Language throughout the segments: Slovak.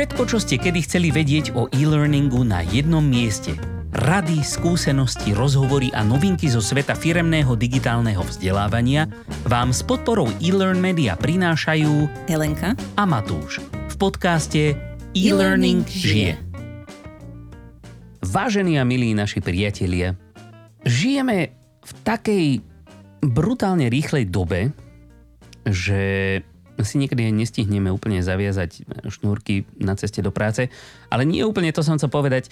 Všetko, čo ste kedy chceli vedieť o e-learningu na jednom mieste. Rady, skúsenosti, rozhovory a novinky zo sveta firemného digitálneho vzdelávania vám s podporou e-learn media prinášajú Helenka a Matúš v podcaste E-Learning žije. Vážení a milí naši priatelia, žijeme v takej brutálne rýchlej dobe, že si niekedy nestihneme úplne zaviazať šnúrky na ceste do práce, ale nie úplne to som chcel povedať.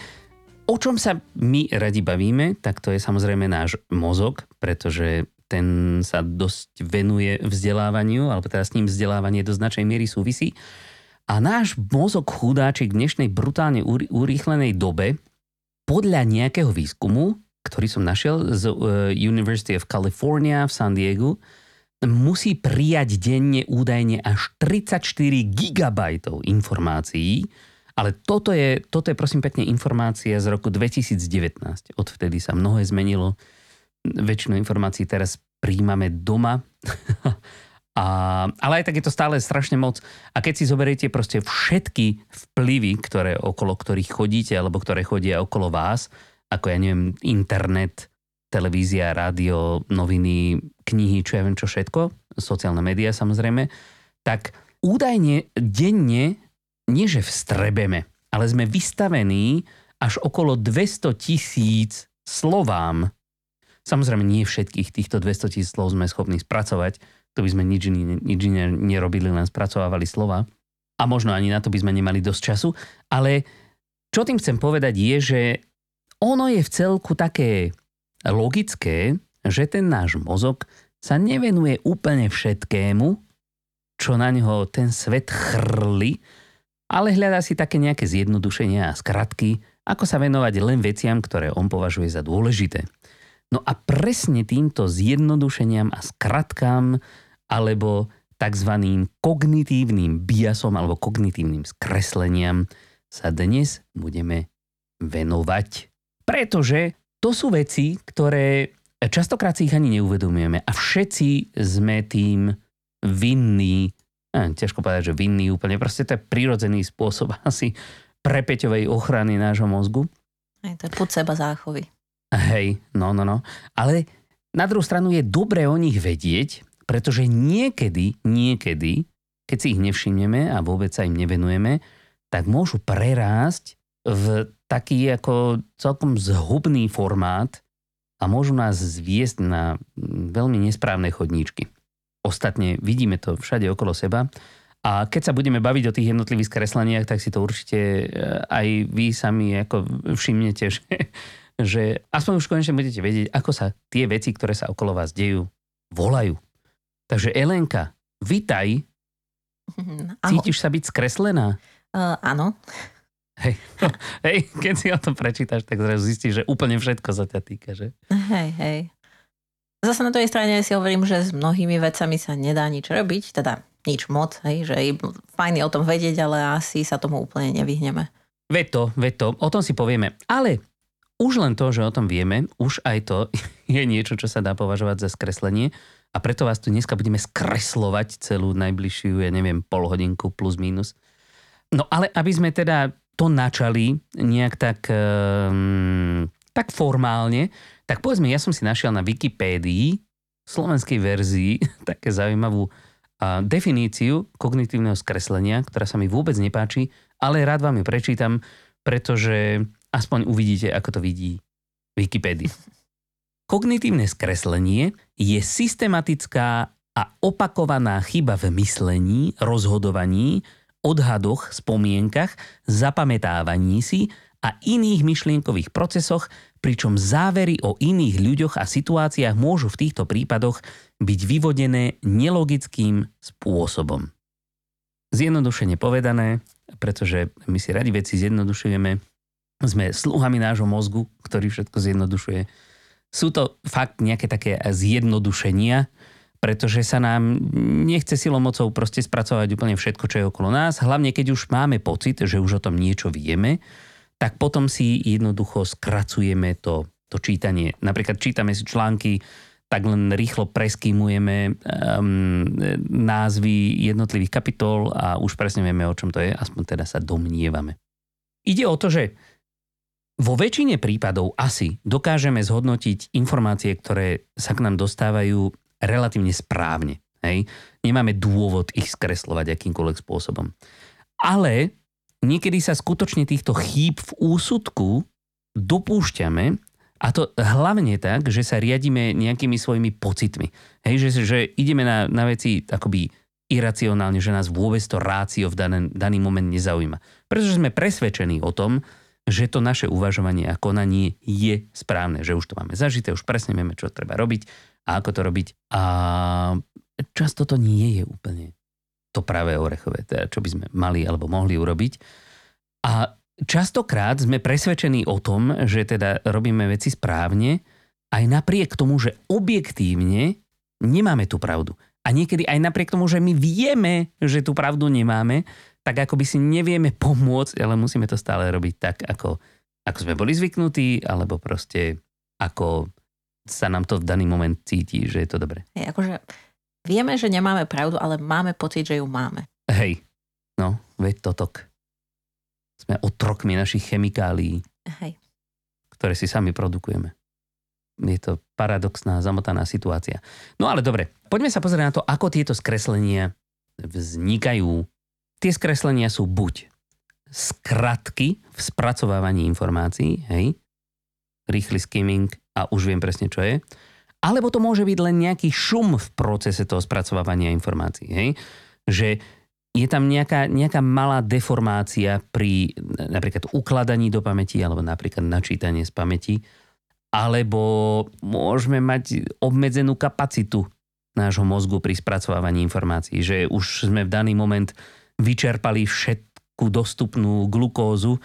O čom sa my radi bavíme, tak to je samozrejme náš mozog, pretože ten sa dosť venuje vzdelávaniu, alebo teda s ním vzdelávanie do značnej miery súvisí. A náš mozog chudáčik v dnešnej brutálne urýchlenej dobe podľa nejakého výskumu, ktorý som našiel z uh, University of California v San Diego, musí prijať denne údajne až 34 gigabajtov informácií, ale toto je, toto je prosím pekne informácia z roku 2019. Odvtedy sa mnohé zmenilo. Väčšinu informácií teraz príjmame doma. A, ale aj tak je to stále strašne moc. A keď si zoberiete proste všetky vplyvy, ktoré okolo ktorých chodíte, alebo ktoré chodia okolo vás, ako ja neviem, internet, televízia, rádio, noviny, knihy, čo ja viem čo všetko, sociálne médiá samozrejme, tak údajne denne, nie že vstrebeme, ale sme vystavení až okolo 200 tisíc slovám. Samozrejme, nie všetkých týchto 200 tisíc slov sme schopní spracovať, to by sme nič, nič nerobili, len spracovávali slova. A možno ani na to by sme nemali dosť času. Ale čo tým chcem povedať je, že ono je v celku také logické, že ten náš mozog sa nevenuje úplne všetkému, čo na neho ten svet chrli, ale hľadá si také nejaké zjednodušenia a skratky, ako sa venovať len veciam, ktoré on považuje za dôležité. No a presne týmto zjednodušeniam a skratkám alebo tzv. kognitívnym biasom alebo kognitívnym skresleniam sa dnes budeme venovať. Pretože to sú veci, ktoré častokrát si ich ani neuvedomujeme a všetci sme tým vinní, eh, ťažko povedať, že vinní úplne, proste to je prirodzený spôsob asi prepeťovej ochrany nášho mozgu. Aj to je pod seba záchovy. Hej, no, no, no. Ale na druhú stranu je dobré o nich vedieť, pretože niekedy, niekedy, keď si ich nevšimneme a vôbec sa im nevenujeme, tak môžu prerásť v taký ako celkom zhubný formát a môžu nás zviesť na veľmi nesprávne chodníčky. Ostatne vidíme to všade okolo seba a keď sa budeme baviť o tých jednotlivých skresleniach, tak si to určite e, aj vy sami ako všimnete, že, že aspoň už konečne budete vedieť, ako sa tie veci, ktoré sa okolo vás dejú, volajú. Takže Elenka, vitaj. Cítiš sa byť skreslená? Uh, áno. Hej, hej, keď si o tom prečítaš, tak zrazu zistíš, že úplne všetko sa ťa týka, že? Hej, hej. Zase na tej strane si hovorím, že s mnohými vecami sa nedá nič robiť, teda nič moc, hej, že je fajn je o tom vedieť, ale asi sa tomu úplne nevyhneme. Veď to, veď to, o tom si povieme. Ale už len to, že o tom vieme, už aj to je niečo, čo sa dá považovať za skreslenie a preto vás tu dneska budeme skreslovať celú najbližšiu, ja neviem, pol hodinku plus minus. No ale aby sme teda to načali nejak tak, um, tak formálne, tak povedzme, ja som si našiel na Wikipédii, slovenskej verzii, také zaujímavú definíciu kognitívneho skreslenia, ktorá sa mi vôbec nepáči, ale rád vám ju prečítam, pretože aspoň uvidíte, ako to vidí Wikipédia. Kognitívne skreslenie je systematická a opakovaná chyba v myslení, rozhodovaní, odhadoch, spomienkach, zapamätávaní si a iných myšlienkových procesoch, pričom závery o iných ľuďoch a situáciách môžu v týchto prípadoch byť vyvodené nelogickým spôsobom. Zjednodušene povedané, pretože my si radi veci zjednodušujeme, sme sluhami nášho mozgu, ktorý všetko zjednodušuje. Sú to fakt nejaké také zjednodušenia, pretože sa nám nechce silou mocou proste spracovať úplne všetko, čo je okolo nás. Hlavne keď už máme pocit, že už o tom niečo vieme, tak potom si jednoducho skracujeme to, to čítanie. Napríklad čítame si články tak len rýchlo preskýmujeme um, názvy jednotlivých kapitol a už presne vieme, o čom to je, aspoň teda sa domnievame. Ide o to, že vo väčšine prípadov asi dokážeme zhodnotiť informácie, ktoré sa k nám dostávajú relatívne správne. Hej? Nemáme dôvod ich skreslovať akýmkoľvek spôsobom. Ale niekedy sa skutočne týchto chýb v úsudku dopúšťame a to hlavne tak, že sa riadíme nejakými svojimi pocitmi. Hej, že, že ideme na, na veci akoby iracionálne, že nás vôbec to rácio v daný, daný moment nezaujíma. Pretože sme presvedčení o tom, že to naše uvažovanie a konanie je správne, že už to máme zažité, už presne vieme, čo treba robiť a ako to robiť. A často to nie je úplne to pravé orechové, teda čo by sme mali alebo mohli urobiť. A častokrát sme presvedčení o tom, že teda robíme veci správne, aj napriek tomu, že objektívne nemáme tú pravdu. A niekedy aj napriek tomu, že my vieme, že tú pravdu nemáme, tak ako by si nevieme pomôcť, ale musíme to stále robiť tak, ako, ako sme boli zvyknutí, alebo proste ako sa nám to v daný moment cíti, že je to dobre. Hej, akože vieme, že nemáme pravdu, ale máme pocit, že ju máme. Hej, no, veď totok. Sme otrokmi našich chemikálií, Hej. ktoré si sami produkujeme. Je to paradoxná, zamotaná situácia. No ale dobre, poďme sa pozrieť na to, ako tieto skreslenia vznikajú Tie skreslenia sú buď skratky v spracovávaní informácií, hej, rýchly skimming a už viem presne, čo je, alebo to môže byť len nejaký šum v procese toho spracovávania informácií, hej, že je tam nejaká, nejaká malá deformácia pri napríklad ukladaní do pamäti alebo napríklad načítanie z pamäti, alebo môžeme mať obmedzenú kapacitu nášho mozgu pri spracovávaní informácií, že už sme v daný moment vyčerpali všetku dostupnú glukózu,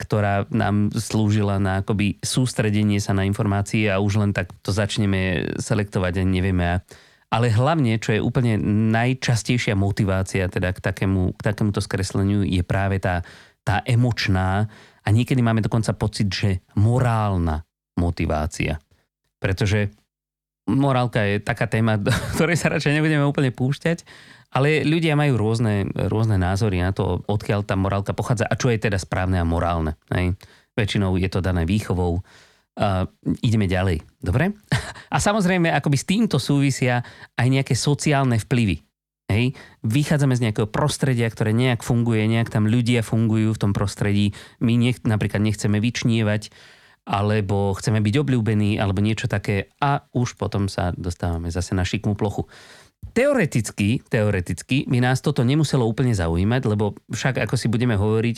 ktorá nám slúžila na akoby sústredenie sa na informácie a už len tak to začneme selektovať a nevieme. Ale hlavne, čo je úplne najčastejšia motivácia teda k, takému, k takémuto skresleniu je práve tá, tá emočná a niekedy máme dokonca pocit, že morálna motivácia. Pretože morálka je taká téma, do ktorej sa radšej nebudeme úplne púšťať, ale ľudia majú rôzne, rôzne názory na to, odkiaľ tá morálka pochádza a čo je teda správne a morálne. Hej. Väčšinou je to dané výchovou. Uh, ideme ďalej. Dobre? A samozrejme, akoby s týmto súvisia aj nejaké sociálne vplyvy. Hej? Vychádzame z nejakého prostredia, ktoré nejak funguje, nejak tam ľudia fungujú v tom prostredí. My nech, napríklad nechceme vyčnievať, alebo chceme byť obľúbení, alebo niečo také a už potom sa dostávame zase na šikmú plochu. Teoreticky, teoreticky by nás toto nemuselo úplne zaujímať, lebo však ako si budeme hovoriť,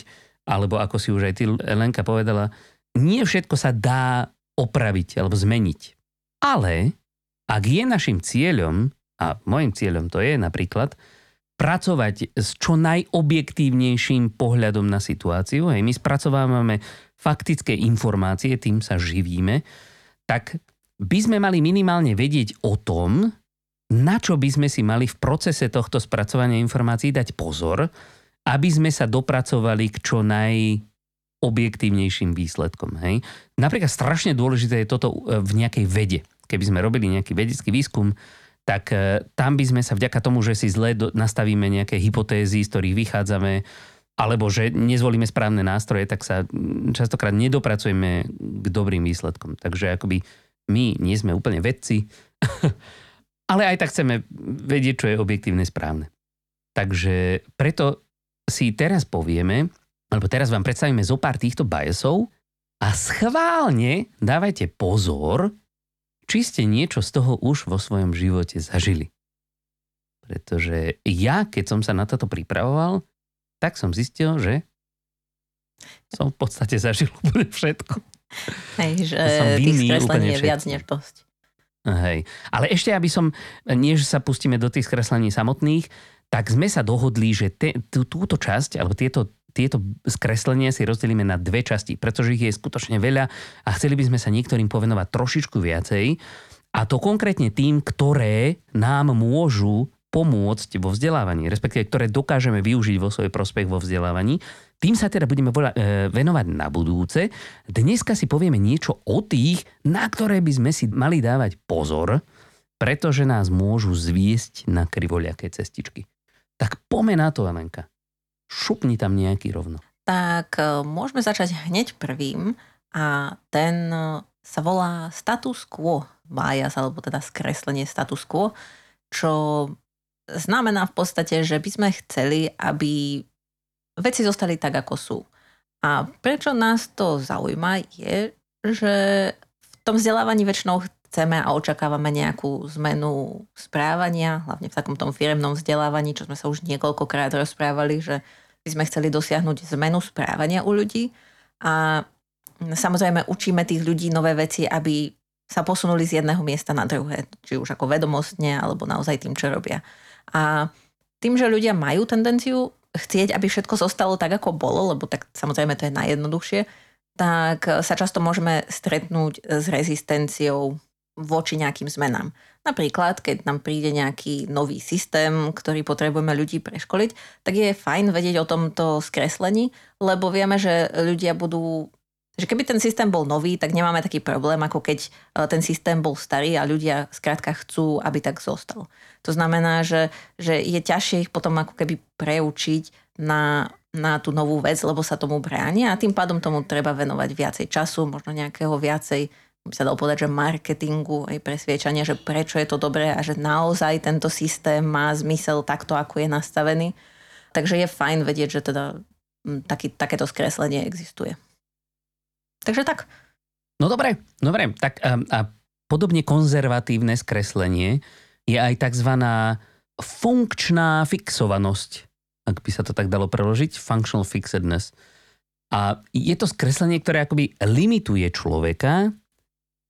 alebo ako si už aj ty Lenka povedala, nie všetko sa dá opraviť alebo zmeniť. Ale ak je našim cieľom, a môjim cieľom to je napríklad, pracovať s čo najobjektívnejším pohľadom na situáciu, hej, my spracovávame faktické informácie, tým sa živíme, tak by sme mali minimálne vedieť o tom, na čo by sme si mali v procese tohto spracovania informácií dať pozor, aby sme sa dopracovali k čo najobjektívnejším výsledkom. Hej? Napríklad strašne dôležité je toto e, v nejakej vede. Keby sme robili nejaký vedecký výskum, tak e, tam by sme sa vďaka tomu, že si zle nastavíme nejaké hypotézy, z ktorých vychádzame, alebo že nezvolíme správne nástroje, tak sa častokrát nedopracujeme k dobrým výsledkom. Takže akoby my nie sme úplne vedci, ale aj tak chceme vedieť, čo je objektívne správne. Takže preto si teraz povieme, alebo teraz vám predstavíme zo pár týchto biasov a schválne dávajte pozor, či ste niečo z toho už vo svojom živote zažili. Pretože ja, keď som sa na toto pripravoval, tak som zistil, že som v podstate zažil úplne všetko. Hej, že tých skreslení je viac než dosť. Hej. Ale ešte, aby som, nie že sa pustíme do tých skreslení samotných, tak sme sa dohodli, že te, tú, túto časť, alebo tieto, tieto skreslenia si rozdelíme na dve časti, pretože ich je skutočne veľa a chceli by sme sa niektorým povenovať trošičku viacej. A to konkrétne tým, ktoré nám môžu pomôcť vo vzdelávaní, respektíve ktoré dokážeme využiť vo svoj prospech vo vzdelávaní. Tým sa teda budeme e, venovať na budúce. Dneska si povieme niečo o tých, na ktoré by sme si mali dávať pozor, pretože nás môžu zviesť na krivoliaké cestičky. Tak pome na to, Alenka. Šupni tam nejaký rovno. Tak e, môžeme začať hneď prvým a ten e, sa volá status quo bias, alebo teda skreslenie status quo, čo znamená v podstate, že by sme chceli, aby veci zostali tak, ako sú. A prečo nás to zaujíma je, že v tom vzdelávaní väčšinou chceme a očakávame nejakú zmenu správania, hlavne v takom tom firemnom vzdelávaní, čo sme sa už niekoľkokrát rozprávali, že by sme chceli dosiahnuť zmenu správania u ľudí. A samozrejme učíme tých ľudí nové veci, aby sa posunuli z jedného miesta na druhé, či už ako vedomostne, alebo naozaj tým, čo robia. A tým, že ľudia majú tendenciu chcieť, aby všetko zostalo tak, ako bolo, lebo tak samozrejme to je najjednoduchšie, tak sa často môžeme stretnúť s rezistenciou voči nejakým zmenám. Napríklad, keď nám príde nejaký nový systém, ktorý potrebujeme ľudí preškoliť, tak je fajn vedieť o tomto skreslení, lebo vieme, že ľudia budú že keby ten systém bol nový, tak nemáme taký problém, ako keď e, ten systém bol starý a ľudia skrátka chcú, aby tak zostal. To znamená, že, že je ťažšie ich potom ako keby preučiť na, na tú novú vec, lebo sa tomu bránia a tým pádom tomu treba venovať viacej času, možno nejakého viacej by sa dalo povedať, že marketingu, aj presviečania, že prečo je to dobré a že naozaj tento systém má zmysel takto, ako je nastavený. Takže je fajn vedieť, že teda taký, takéto skreslenie existuje. Takže tak. No dobre, dobre. Tak a, a podobne konzervatívne skreslenie je aj tzv. funkčná fixovanosť, ak by sa to tak dalo preložiť, functional fixedness. A je to skreslenie, ktoré akoby limituje človeka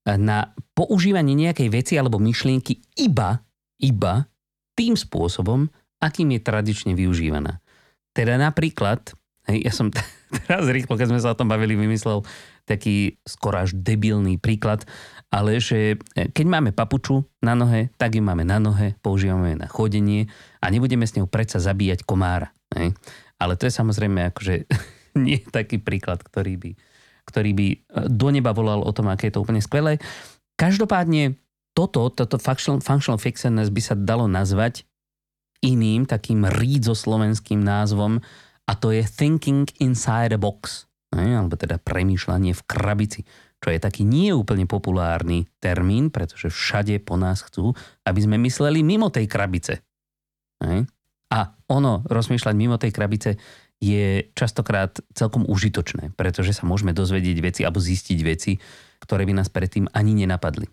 na používanie nejakej veci alebo myšlienky iba, iba tým spôsobom, akým je tradične využívaná. Teda napríklad, hej, ja som teraz rýchlo, keď sme sa o tom bavili, vymyslel taký skoro až debilný príklad, ale že e, keď máme papuču na nohe, tak ju máme na nohe, používame na chodenie a nebudeme s ňou predsa zabíjať komára. Hej. Ale to je samozrejme akože nie taký príklad, ktorý by ktorý by e, do neba volal o tom, aké je to úplne skvelé. Každopádne toto, toto functional, functional fixedness by sa dalo nazvať iným takým rídzo-slovenským názvom a to je thinking inside a box, alebo teda premýšľanie v krabici, čo je taký nie úplne populárny termín, pretože všade po nás chcú, aby sme mysleli mimo tej krabice. A ono, rozmýšľať mimo tej krabice, je častokrát celkom užitočné, pretože sa môžeme dozvedieť veci alebo zistiť veci, ktoré by nás predtým ani nenapadli.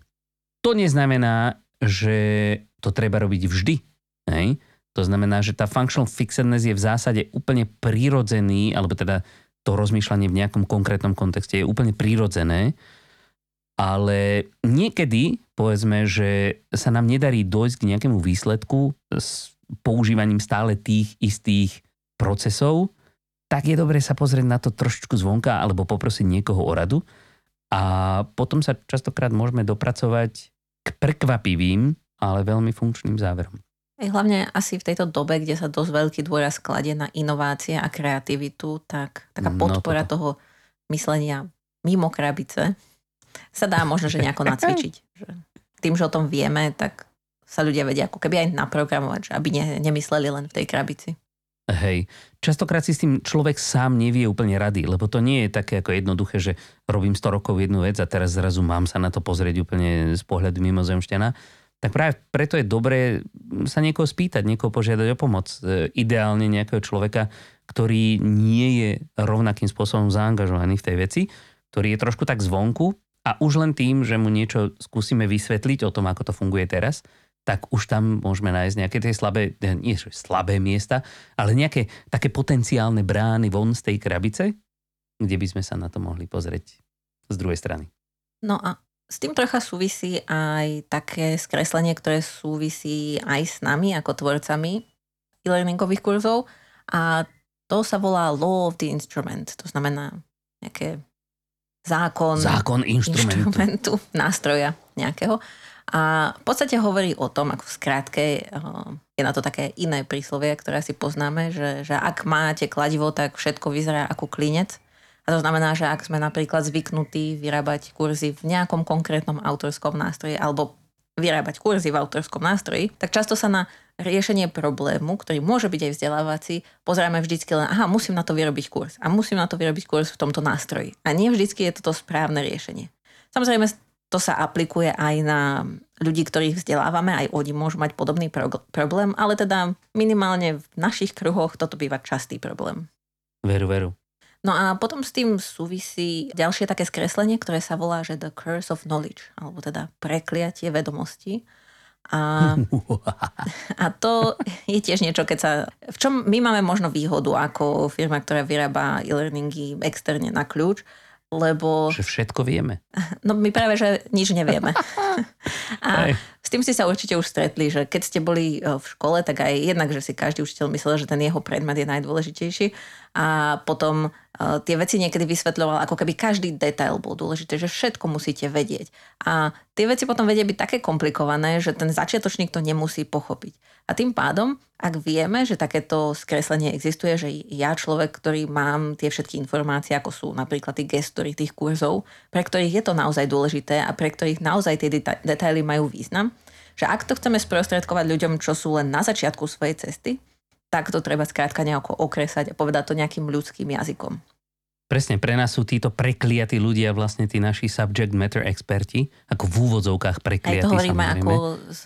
To neznamená, že to treba robiť vždy. Hej? To znamená, že tá functional fixedness je v zásade úplne prírodzený, alebo teda to rozmýšľanie v nejakom konkrétnom kontexte je úplne prírodzené, ale niekedy, povedzme, že sa nám nedarí dojsť k nejakému výsledku s používaním stále tých istých procesov, tak je dobré sa pozrieť na to trošičku zvonka alebo poprosiť niekoho o radu a potom sa častokrát môžeme dopracovať k prekvapivým, ale veľmi funkčným záverom. Hlavne asi v tejto dobe, kde sa dosť veľký dôraz kladie na inovácie a kreativitu, tak taká no podpora no toho myslenia mimo krabice sa dá možno, že nejako nacvičiť. Že tým, že o tom vieme, tak sa ľudia vedia ako keby aj naprogramovať, že aby ne, nemysleli len v tej krabici. Hej. Častokrát si s tým človek sám nevie úplne rady, lebo to nie je také ako jednoduché, že robím 100 rokov jednu vec a teraz zrazu mám sa na to pozrieť úplne z pohľadu mimozemšťana. Tak práve preto je dobré sa niekoho spýtať, niekoho požiadať o pomoc. E, ideálne nejakého človeka, ktorý nie je rovnakým spôsobom zaangažovaný v tej veci, ktorý je trošku tak zvonku a už len tým, že mu niečo skúsime vysvetliť o tom, ako to funguje teraz, tak už tam môžeme nájsť nejaké tie slabé, nie slabé miesta, ale nejaké také potenciálne brány von z tej krabice, kde by sme sa na to mohli pozrieť z druhej strany. No a s tým trocha súvisí aj také skreslenie, ktoré súvisí aj s nami ako tvorcami e-learningových kurzov a to sa volá Law of the Instrument. To znamená nejaké zákon, zákon instrumentu. instrumentu, nástroja nejakého. A v podstate hovorí o tom, ako v skrátke, eh, je na to také iné príslovie, ktoré si poznáme, že, že ak máte kladivo, tak všetko vyzerá ako klinec. To znamená, že ak sme napríklad zvyknutí vyrábať kurzy v nejakom konkrétnom autorskom nástroji alebo vyrábať kurzy v autorskom nástroji, tak často sa na riešenie problému, ktorý môže byť aj vzdelávací, pozeráme vždycky len, aha, musím na to vyrobiť kurz a musím na to vyrobiť kurz v tomto nástroji. A nie vždycky je toto správne riešenie. Samozrejme, to sa aplikuje aj na ľudí, ktorých vzdelávame, aj oni môžu mať podobný pro- problém, ale teda minimálne v našich kruhoch toto býva častý problém. Veru, veru. No a potom s tým súvisí ďalšie také skreslenie, ktoré sa volá, že The Curse of Knowledge, alebo teda prekliatie vedomosti. A, a to je tiež niečo, keď sa... V čom my máme možno výhodu ako firma, ktorá vyrába e-learningy externe na kľúč, lebo... Že všetko vieme. No my práve, že nič nevieme. A s tým ste sa určite už stretli, že keď ste boli e, v škole, tak aj jednak, že si každý učiteľ myslel, že ten jeho predmet je najdôležitejší a potom uh, tie veci niekedy vysvetľoval, ako keby každý detail bol dôležitý, že všetko musíte vedieť. A tie veci potom vedia byť také komplikované, že ten začiatočník to nemusí pochopiť. A tým pádom, ak vieme, že takéto skreslenie existuje, že ja človek, ktorý mám tie všetky informácie, ako sú napríklad tí gestory tých kurzov, pre ktorých je to naozaj dôležité a pre ktorých naozaj tie deta- detaily majú význam, že ak to chceme sprostredkovať ľuďom, čo sú len na začiatku svojej cesty, tak to treba skrátka nejako okresať a povedať to nejakým ľudským jazykom. Presne, pre nás sú títo prekliatí ľudia vlastne tí naši subject matter experti, ako v úvodzovkách prekliatí. Aj to hovoríme ako z...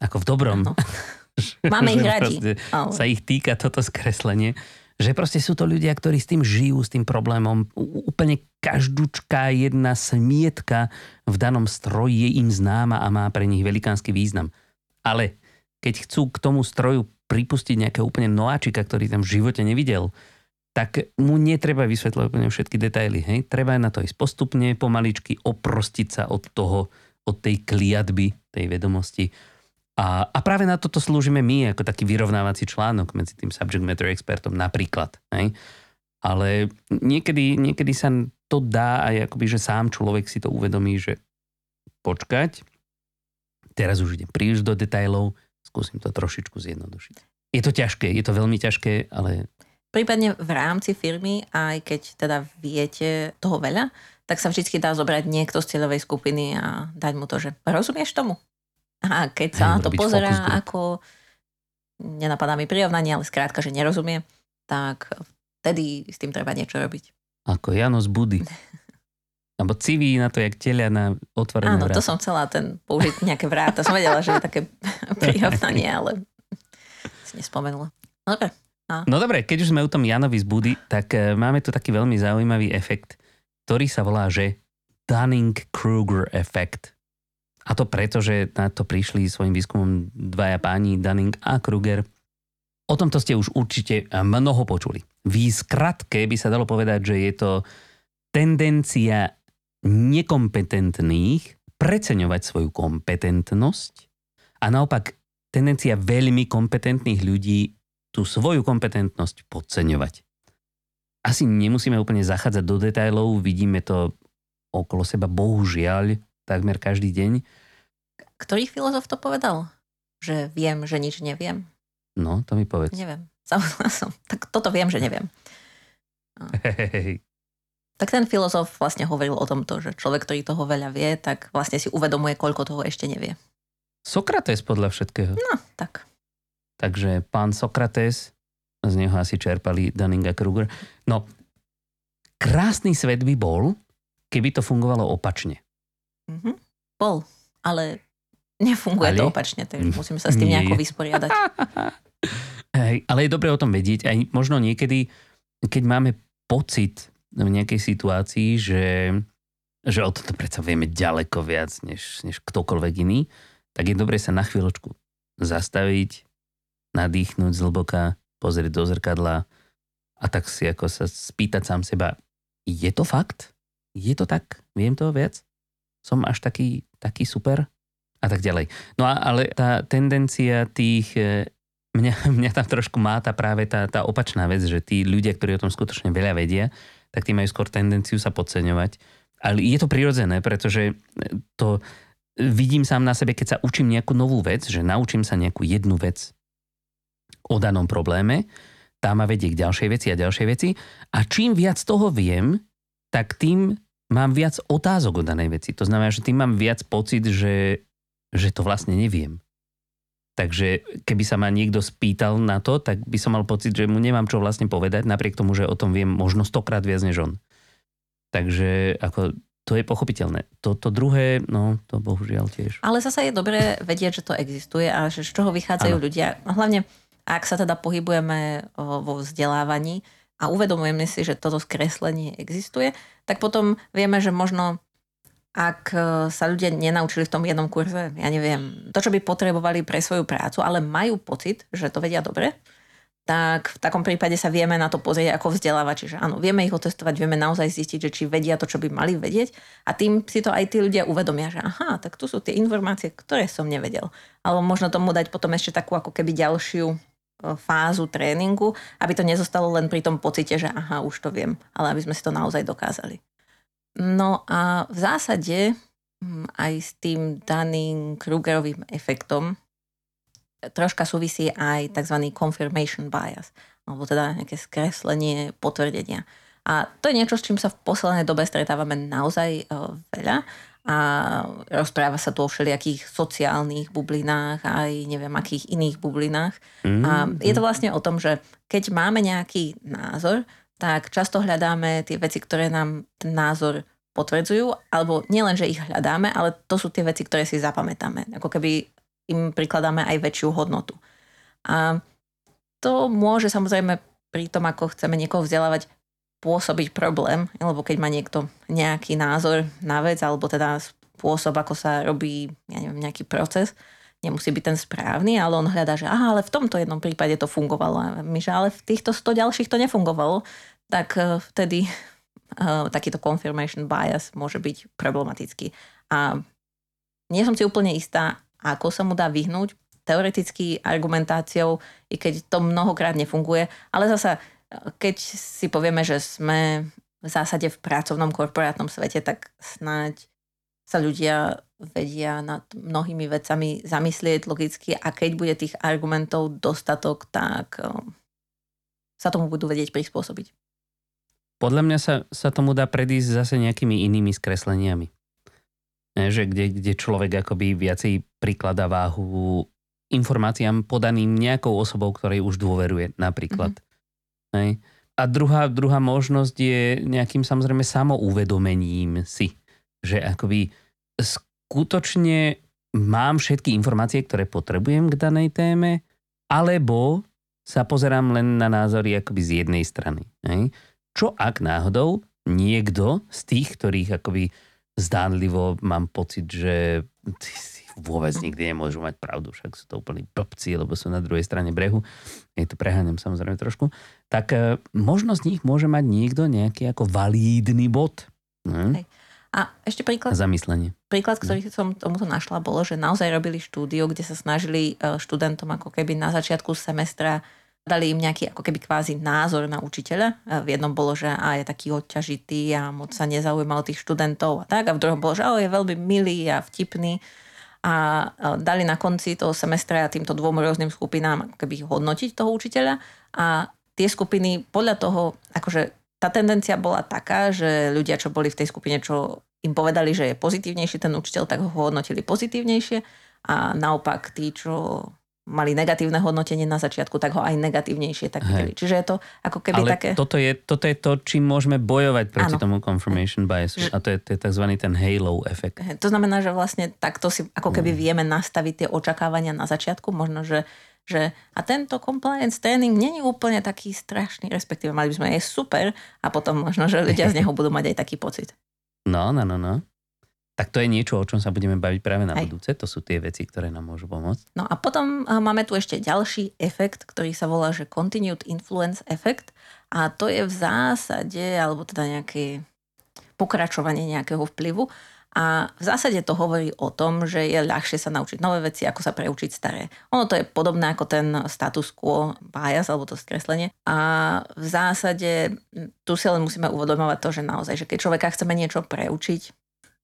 Ako v dobrom. No. Máme ich radi. Ale... Sa ich týka toto skreslenie. Že proste sú to ľudia, ktorí s tým žijú, s tým problémom. Úplne každúčká jedna smietka v danom stroji je im známa a má pre nich velikánsky význam. Ale keď chcú k tomu stroju pripustiť nejakého úplne noáčika, ktorý tam v živote nevidel, tak mu netreba vysvetľovať úplne všetky detaily. Hej? Treba na to ísť postupne, pomaličky oprostiť sa od toho, od tej kliatby, tej vedomosti. A, a práve na toto slúžime my, ako taký vyrovnávací článok medzi tým subject matter expertom napríklad. Hej? Ale niekedy, niekedy sa to dá aj akoby, že sám človek si to uvedomí, že počkať, teraz už idem príliš do detajlov, skúsim to trošičku zjednodušiť. Je to ťažké, je to veľmi ťažké, ale... Prípadne v rámci firmy, aj keď teda viete toho veľa, tak sa vždy dá zobrať niekto z cieľovej skupiny a dať mu to, že rozumieš tomu? A keď sa na to pozerá ako, nenapadá mi prirovnanie, ale skrátka, že nerozumie, tak vtedy s tým treba niečo robiť. Ako Janos Budy. Alebo civí na to, jak telia na otvorené Áno, vráta. to som chcela ten použiť nejaké vráta. Som vedela, že je také prirovnanie, ale si nespomenula. No dobre. A. No dobre, keď už sme u tom Janovi z Budy, tak uh, máme tu taký veľmi zaujímavý efekt, ktorý sa volá, že Dunning-Kruger efekt. A to preto, že na to prišli svojim výskumom dvaja páni, Dunning a Kruger. O tomto ste už určite mnoho počuli. V skratke by sa dalo povedať, že je to tendencia nekompetentných preceňovať svoju kompetentnosť a naopak tendencia veľmi kompetentných ľudí tú svoju kompetentnosť podceňovať. Asi nemusíme úplne zachádzať do detajlov, vidíme to okolo seba bohužiaľ takmer každý deň. Ktorý filozof to povedal? Že viem, že nič neviem? No, to mi povedz. Neviem. som. Tak toto viem, že neviem. Hej, tak ten filozof vlastne hovoril o tomto, že človek, ktorý toho veľa vie, tak vlastne si uvedomuje, koľko toho ešte nevie. Sokrates podľa všetkého. No, tak. Takže pán Sokrates, z neho asi čerpali Dunning a Kruger. No, krásny svet by bol, keby to fungovalo opačne. Mm-hmm. Bol, ale nefunguje ale? to opačne, takže musíme sa s tým nejako vysporiadať. Hej, ale je dobre o tom vedieť, aj možno niekedy, keď máme pocit, v nejakej situácii, že, že o toto predsa vieme ďaleko viac než, než ktokoľvek iný, tak je dobré sa na chvíľočku zastaviť, nadýchnuť zhlboka, pozrieť do zrkadla a tak si ako sa spýtať sám seba, je to fakt? Je to tak? Viem toho viac? Som až taký, taký super? A tak ďalej. No a, ale tá tendencia tých e, mňa, mňa tam trošku máta práve tá, tá opačná vec, že tí ľudia, ktorí o tom skutočne veľa vedia, tak tí majú skôr tendenciu sa podceňovať. Ale je to prirodzené, pretože to vidím sám na sebe, keď sa učím nejakú novú vec, že naučím sa nejakú jednu vec o danom probléme, tá ma vedie k ďalšej veci a ďalšej veci a čím viac toho viem, tak tým mám viac otázok o danej veci. To znamená, že tým mám viac pocit, že že to vlastne neviem. Takže keby sa ma niekto spýtal na to, tak by som mal pocit, že mu nemám čo vlastne povedať, napriek tomu, že o tom viem možno stokrát viac než on. Takže ako to je pochopiteľné. Toto druhé, no to bohužiaľ tiež. Ale zase je dobré vedieť, že to existuje a že z čoho vychádzajú ano. ľudia. Hlavne, ak sa teda pohybujeme vo vzdelávaní a uvedomujeme si, že toto skreslenie existuje, tak potom vieme, že možno ak e, sa ľudia nenaučili v tom jednom kurze, ja neviem, to, čo by potrebovali pre svoju prácu, ale majú pocit, že to vedia dobre, tak v takom prípade sa vieme na to pozrieť ako vzdelávači, že áno, vieme ich otestovať, vieme naozaj zistiť, že či vedia to, čo by mali vedieť a tým si to aj tí ľudia uvedomia, že aha, tak tu sú tie informácie, ktoré som nevedel. Alebo možno tomu dať potom ešte takú ako keby ďalšiu e, fázu tréningu, aby to nezostalo len pri tom pocite, že aha, už to viem, ale aby sme si to naozaj dokázali. No a v zásade hm, aj s tým daným Krugerovým efektom troška súvisí aj tzv. confirmation bias, alebo teda nejaké skreslenie potvrdenia. A to je niečo, s čím sa v poslednej dobe stretávame naozaj e, veľa a rozpráva sa tu o všelijakých sociálnych bublinách aj neviem akých iných bublinách. Mm, a je to vlastne o tom, že keď máme nejaký názor, tak často hľadáme tie veci, ktoré nám ten názor potvrdzujú, alebo nielen, že ich hľadáme, ale to sú tie veci, ktoré si zapamätáme. Ako keby im prikladáme aj väčšiu hodnotu. A to môže samozrejme pri tom, ako chceme niekoho vzdelávať, pôsobiť problém, lebo keď má niekto nejaký názor na vec, alebo teda spôsob, ako sa robí ja neviem, nejaký proces, nemusí byť ten správny, ale on hľadá, že aha, ale v tomto jednom prípade to fungovalo. A my, že ale v týchto 100 ďalších to nefungovalo, tak uh, vtedy uh, takýto confirmation bias môže byť problematický. A nie som si úplne istá, ako sa mu dá vyhnúť, teoreticky argumentáciou, i keď to mnohokrát nefunguje, ale zasa, keď si povieme, že sme v zásade v pracovnom korporátnom svete, tak snáď sa ľudia vedia nad mnohými vecami zamyslieť logicky a keď bude tých argumentov dostatok, tak eh, sa tomu budú vedieť prispôsobiť. Podľa mňa sa, sa tomu dá predísť zase nejakými inými skresleniami. Že kde, kde človek akoby viacej prikladá váhu informáciám podaným nejakou osobou, ktorej už dôveruje napríklad. Mm-hmm. Hej. A druhá, druhá možnosť je nejakým samozrejme samouvedomením si, že akoby skutočne mám všetky informácie, ktoré potrebujem k danej téme, alebo sa pozerám len na názory akoby z jednej strany. Hej? Čo ak náhodou niekto z tých, ktorých akoby zdánlivo mám pocit, že vôbec nikdy nemôžu mať pravdu, však sú to úplní blbci, lebo sú na druhej strane brehu, je to preháňam samozrejme trošku, tak e, možno z nich môže mať niekto nejaký ako valídny bod. Hm? Hej. A ešte príklad. Zamyslenie. Príklad, ktorý no. som tomuto našla, bolo, že naozaj robili štúdiu, kde sa snažili e, študentom ako keby na začiatku semestra dali im nejaký ako keby kvázi názor na učiteľa. V jednom bolo, že a je taký odťažitý a moc sa nezaujímal tých študentov a tak. A v druhom bolo, že o, je veľmi milý a vtipný. A dali na konci toho semestra týmto dvom rôznym skupinám ako keby hodnotiť toho učiteľa. A tie skupiny podľa toho, akože tá tendencia bola taká, že ľudia, čo boli v tej skupine, čo im povedali, že je pozitívnejší ten učiteľ, tak ho hodnotili pozitívnejšie a naopak tí, čo mali negatívne hodnotenie na začiatku, tak ho aj negatívnejšie tak videli. Čiže je to ako keby Ale také... Toto je, toto je to, čím môžeme bojovať proti ano. tomu confirmation bias. A to je, to je tzv. ten halo efekt. To znamená, že vlastne takto si ako keby mm. vieme nastaviť tie očakávania na začiatku. Možno, že že a tento compliance training není úplne taký strašný, respektíve mali by sme aj super a potom možno, že ľudia z neho budú mať aj taký pocit. No, no, no, no. Tak to je niečo, o čom sa budeme baviť práve na Hej. budúce. To sú tie veci, ktoré nám môžu pomôcť. No a potom máme tu ešte ďalší efekt, ktorý sa volá, že Continued Influence Effect. A to je v zásade, alebo teda nejaké pokračovanie nejakého vplyvu. A v zásade to hovorí o tom, že je ľahšie sa naučiť nové veci, ako sa preučiť staré. Ono to je podobné ako ten status quo bias, alebo to skreslenie. A v zásade tu si len musíme uvedomovať to, že naozaj, že keď človeka chceme niečo preučiť,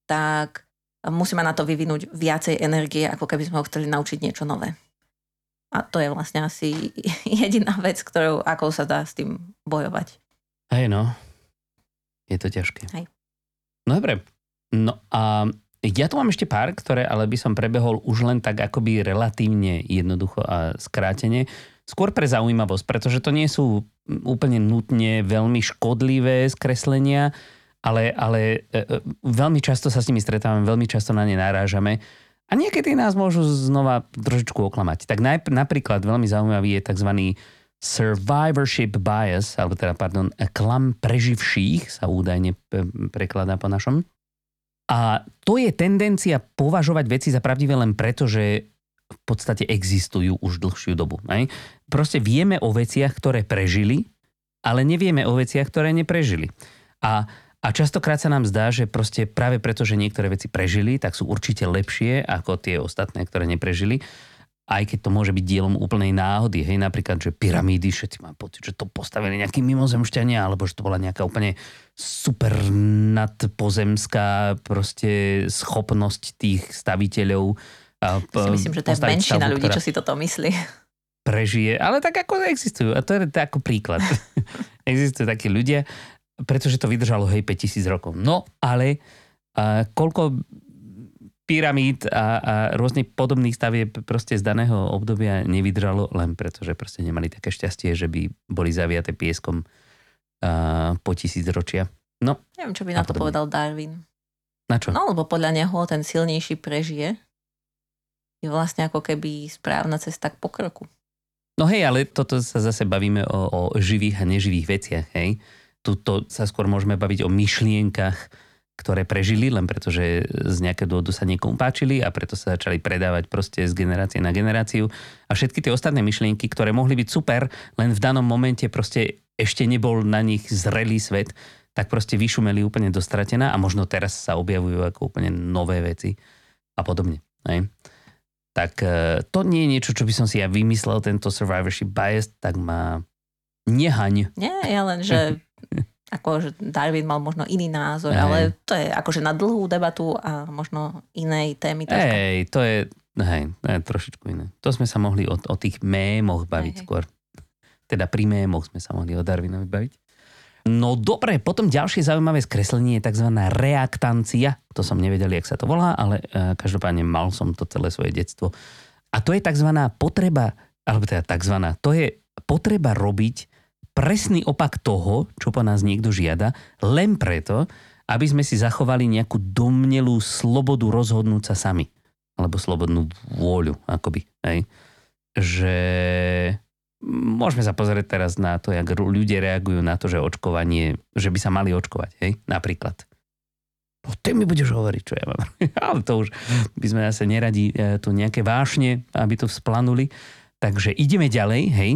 tak musíme na to vyvinúť viacej energie, ako keby sme ho chceli naučiť niečo nové. A to je vlastne asi jediná vec, ktorou, ako sa dá s tým bojovať. Hej no, je to ťažké. Hej. No dobre, No a Ja tu mám ešte pár, ktoré ale by som prebehol už len tak akoby relatívne jednoducho a skrátene. Skôr pre zaujímavosť, pretože to nie sú úplne nutne veľmi škodlivé skreslenia, ale, ale e, e, veľmi často sa s nimi stretávame, veľmi často na ne narážame a niekedy nás môžu znova trošičku oklamať. Tak najp- napríklad veľmi zaujímavý je tzv. survivorship bias, alebo teda, pardon, klam preživších sa údajne prekladá po našom. A to je tendencia považovať veci za pravdivé len preto, že v podstate existujú už dlhšiu dobu. Aj? Proste vieme o veciach, ktoré prežili, ale nevieme o veciach, ktoré neprežili. A, a častokrát sa nám zdá, že proste práve preto, že niektoré veci prežili, tak sú určite lepšie ako tie ostatné, ktoré neprežili aj keď to môže byť dielom úplnej náhody, hej, napríklad, že pyramídy, všetci mám pocit, že to postavili nejakí mimozemšťania, alebo že to bola nejaká úplne super nadpozemská proste schopnosť tých staviteľov. A, si myslím, že to je menšina ľudí, čo si toto myslí. Prežije, ale tak ako existujú. A to je ako príklad. existujú takí ľudia, pretože to vydržalo, hej, 5000 rokov. No, ale a koľko pyramíd a, a rôznych podobných stavieb proste z daného obdobia nevydržalo len preto, že proste nemali také šťastie, že by boli zaviaté pieskom uh, po tisíc ročia. No. Neviem, čo by na to podobne. povedal Darwin. Na čo? No, lebo podľa neho ten silnejší prežije. Je vlastne ako keby správna cesta k pokroku. No hej, ale toto sa zase bavíme o, o živých a neživých veciach, hej. Tuto sa skôr môžeme baviť o myšlienkach, ktoré prežili, len preto, že z nejakého dôvodu sa niekomu páčili a preto sa začali predávať proste z generácie na generáciu. A všetky tie ostatné myšlienky, ktoré mohli byť super, len v danom momente proste ešte nebol na nich zrelý svet, tak proste vyšumeli úplne dostratená a možno teraz sa objavujú ako úplne nové veci a podobne. Hej? Tak e, to nie je niečo, čo by som si ja vymyslel, tento survivorship bias, tak ma nehaň. Nie, ja len, že ako že Darwin mal možno iný názor, Ej. ale to je akože na dlhú debatu a možno inej témy. Hej, to je, hej, to je trošičku iné. To sme sa mohli o, o tých mémoch baviť hej. skôr. Teda pri mémoch sme sa mohli o Darwinovi baviť. No dobre, potom ďalšie zaujímavé skreslenie je tzv. reaktancia. To som nevedel, jak sa to volá, ale uh, každopádne mal som to celé svoje detstvo. A to je tzv. potreba, alebo teda tzv. to je potreba robiť presný opak toho, čo po nás niekto žiada, len preto, aby sme si zachovali nejakú domnelú slobodu rozhodnúť sa sami. Alebo slobodnú vôľu, akoby. Hej. Že môžeme sa pozrieť teraz na to, jak ľudia reagujú na to, že očkovanie, že by sa mali očkovať, hej, napríklad. O ty mi budeš hovoriť, čo ja mám. Ale to už by sme zase neradi e, tu nejaké vášne, aby to vzplanuli. Takže ideme ďalej, hej.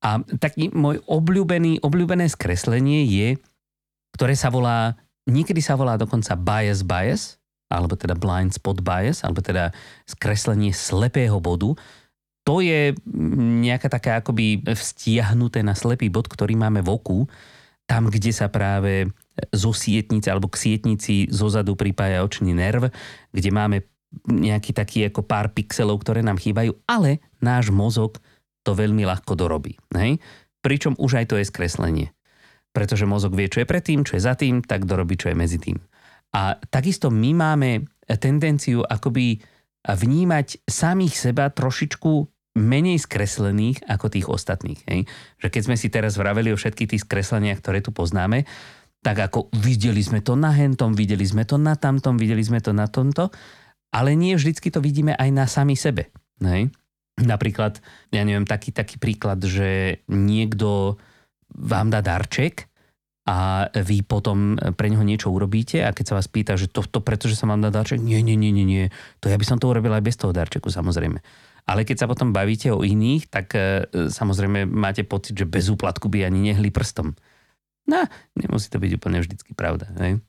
A taký môj obľúbený, obľúbené skreslenie je, ktoré sa volá, niekedy sa volá dokonca bias bias, alebo teda blind spot bias, alebo teda skreslenie slepého bodu. To je nejaká taká akoby vztiahnuté na slepý bod, ktorý máme v oku, tam, kde sa práve zo sietnice alebo k sietnici zozadu pripája očný nerv, kde máme nejaký taký ako pár pixelov, ktoré nám chýbajú, ale náš mozog to veľmi ľahko dorobí. Hej? Pričom už aj to je skreslenie. Pretože mozog vie, čo je predtým, čo je za tým, tak dorobí, čo je medzi tým. A takisto my máme tendenciu akoby vnímať samých seba trošičku menej skreslených ako tých ostatných. Hej? Že keď sme si teraz vraveli o všetkých tých skresleniach, ktoré tu poznáme, tak ako videli sme to na hentom, videli sme to na tamtom, videli sme to na tomto, ale nie vždycky to vidíme aj na sami sebe. Hej? Napríklad, ja neviem, taký, taký príklad, že niekto vám dá darček a vy potom pre neho niečo urobíte a keď sa vás pýta, že to, to preto, že sa vám dá darček, nie, nie, nie, nie, nie, to ja by som to urobil aj bez toho darčeku, samozrejme. Ale keď sa potom bavíte o iných, tak e, samozrejme máte pocit, že bez úplatku by ani nehli prstom. No, nemusí to byť úplne vždycky pravda. Ne?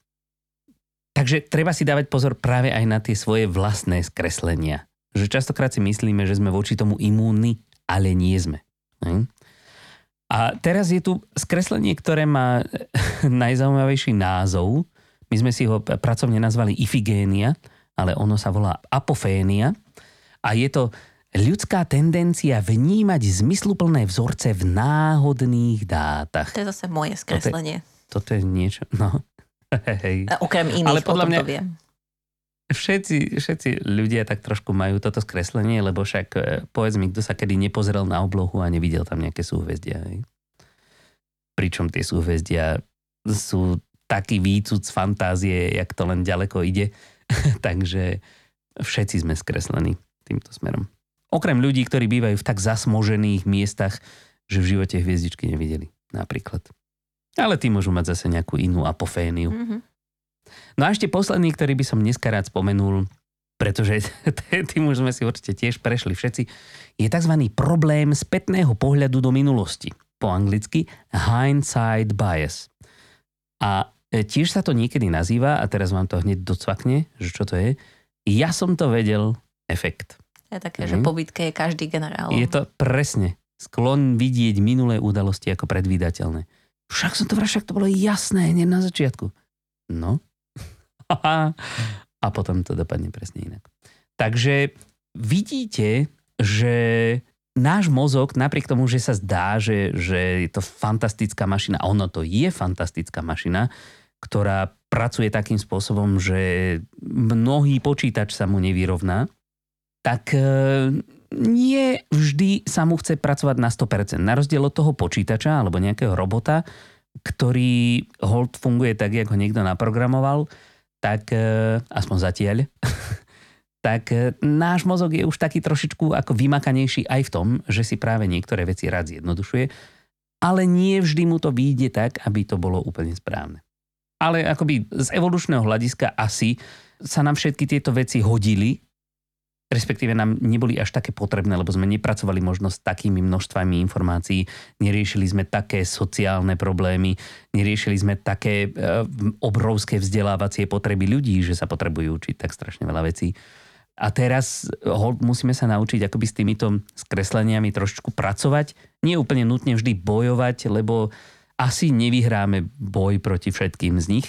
Takže treba si dávať pozor práve aj na tie svoje vlastné skreslenia že častokrát si myslíme, že sme voči tomu imúnni, ale nie sme. A teraz je tu skreslenie, ktoré má najzaujímavejší názov. My sme si ho pracovne nazvali Ifigénia, ale ono sa volá apofénia. A je to ľudská tendencia vnímať zmysluplné vzorce v náhodných dátach. To je zase moje skreslenie. Toto je, toto je niečo, no. Hej. Okrem iných, ale podľa mňa, to viem. Všetci, všetci ľudia tak trošku majú toto skreslenie, lebo však e, povedz mi, kto sa kedy nepozrel na oblohu a nevidel tam nejaké súhvezdia. Hej? Pričom tie súhvezdia sú taký výcud z fantázie, jak to len ďaleko ide. Takže všetci sme skreslení týmto smerom. Okrem ľudí, ktorí bývajú v tak zasmožených miestach, že v živote hviezdičky nevideli napríklad. Ale tí môžu mať zase nejakú inú apoféniu. Mm-hmm. No a ešte posledný, ktorý by som dneska rád spomenul, pretože tým už sme si určite tiež prešli všetci, je tzv. problém spätného pohľadu do minulosti. Po anglicky hindsight bias. A e, tiež sa to niekedy nazýva, a teraz vám to hneď docvakne, že čo to je, ja som to vedel efekt. Je také, mm. že po bitke je každý generál. Je to presne sklon vidieť minulé udalosti ako predvídateľné. Však som to však to bolo jasné hneď na začiatku. No. A potom to dopadne presne inak. Takže vidíte, že náš mozog, napriek tomu, že sa zdá, že, že je to fantastická mašina, a ono to je fantastická mašina, ktorá pracuje takým spôsobom, že mnohý počítač sa mu nevyrovná, tak e, nie vždy sa mu chce pracovať na 100%. Na rozdiel od toho počítača alebo nejakého robota, ktorý hold funguje tak, ako niekto naprogramoval, tak e, aspoň zatiaľ, tak e, náš mozog je už taký trošičku ako vymakanejší aj v tom, že si práve niektoré veci rád zjednodušuje, ale nie vždy mu to vyjde tak, aby to bolo úplne správne. Ale akoby z evolučného hľadiska asi sa nám všetky tieto veci hodili respektíve nám neboli až také potrebné, lebo sme nepracovali možno s takými množstvami informácií, neriešili sme také sociálne problémy, neriešili sme také e, obrovské vzdelávacie potreby ľudí, že sa potrebujú učiť tak strašne veľa vecí. A teraz ho, musíme sa naučiť akoby s týmito skresleniami trošičku pracovať, nie úplne nutne vždy bojovať, lebo asi nevyhráme boj proti všetkým z nich,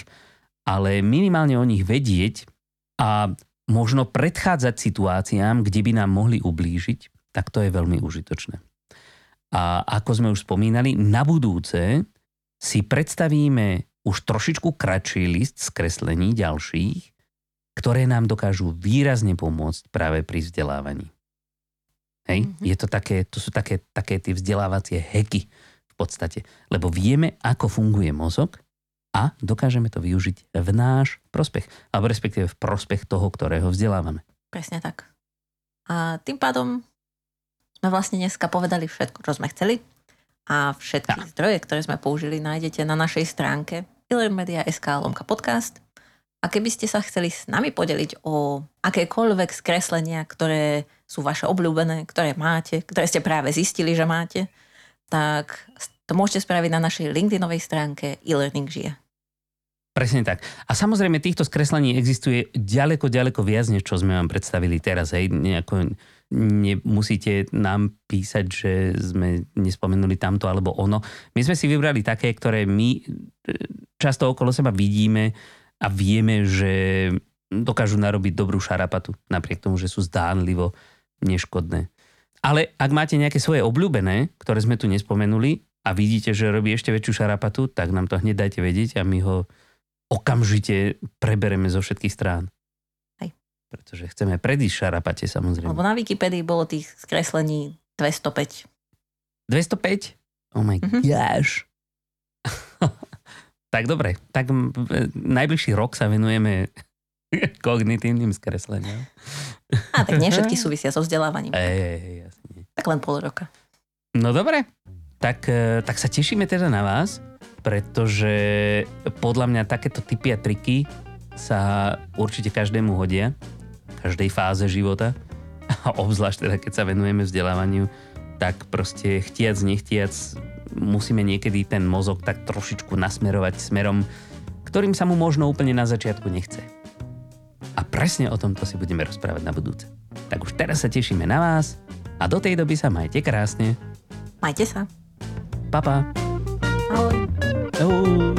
ale minimálne o nich vedieť a možno predchádzať situáciám, kde by nám mohli ublížiť, tak to je veľmi užitočné. A ako sme už spomínali, na budúce si predstavíme už trošičku kratší list skreslení ďalších, ktoré nám dokážu výrazne pomôcť práve pri vzdelávaní. Hej? Mm-hmm. Je to, také, to sú také, také tie vzdelávacie heky v podstate, lebo vieme, ako funguje mozog a dokážeme to využiť v náš prospech, alebo respektíve v prospech toho, ktorého vzdelávame. Presne tak. A tým pádom sme vlastne dneska povedali všetko, čo sme chceli a všetky ja. zdroje, ktoré sme použili, nájdete na našej stránke illermedia.sk lomka podcast. A keby ste sa chceli s nami podeliť o akékoľvek skreslenia, ktoré sú vaše obľúbené, ktoré máte, ktoré ste práve zistili, že máte, tak to môžete spraviť na našej LinkedInovej stránke e-learning žije. Presne tak. A samozrejme týchto skreslení existuje ďaleko, ďaleko viac, než čo sme vám predstavili teraz. Hej. Nejako nemusíte nám písať, že sme nespomenuli tamto alebo ono. My sme si vybrali také, ktoré my e, často okolo seba vidíme a vieme, že dokážu narobiť dobrú šarapatu, napriek tomu, že sú zdánlivo neškodné. Ale ak máte nejaké svoje obľúbené, ktoré sme tu nespomenuli a vidíte, že robí ešte väčšiu šarapatu, tak nám to hneď dajte vedieť a my ho okamžite prebereme zo všetkých strán. Hej. Pretože chceme predísť šarapate samozrejme. Lebo na Wikipedii bolo tých skreslení 205. 205? Oh my mm-hmm. gosh. tak dobre, tak najbližší rok sa venujeme kognitívnym skresleniam. A tak nie všetky súvisia so vzdelávaním. Ej, ej, jasne. Tak len pol roka. No dobre, tak, e, tak sa tešíme teda na vás pretože podľa mňa takéto typy a triky sa určite každému hodia, každej fáze života a obzvlášť teda keď sa venujeme vzdelávaniu, tak proste chtiac, nechtiac musíme niekedy ten mozog tak trošičku nasmerovať smerom, ktorým sa mu možno úplne na začiatku nechce. A presne o tomto si budeme rozprávať na budúce. Tak už teraz sa tešíme na vás a do tej doby sa majte krásne. Majte sa. Pa, pa. Ahoj. Ahoj.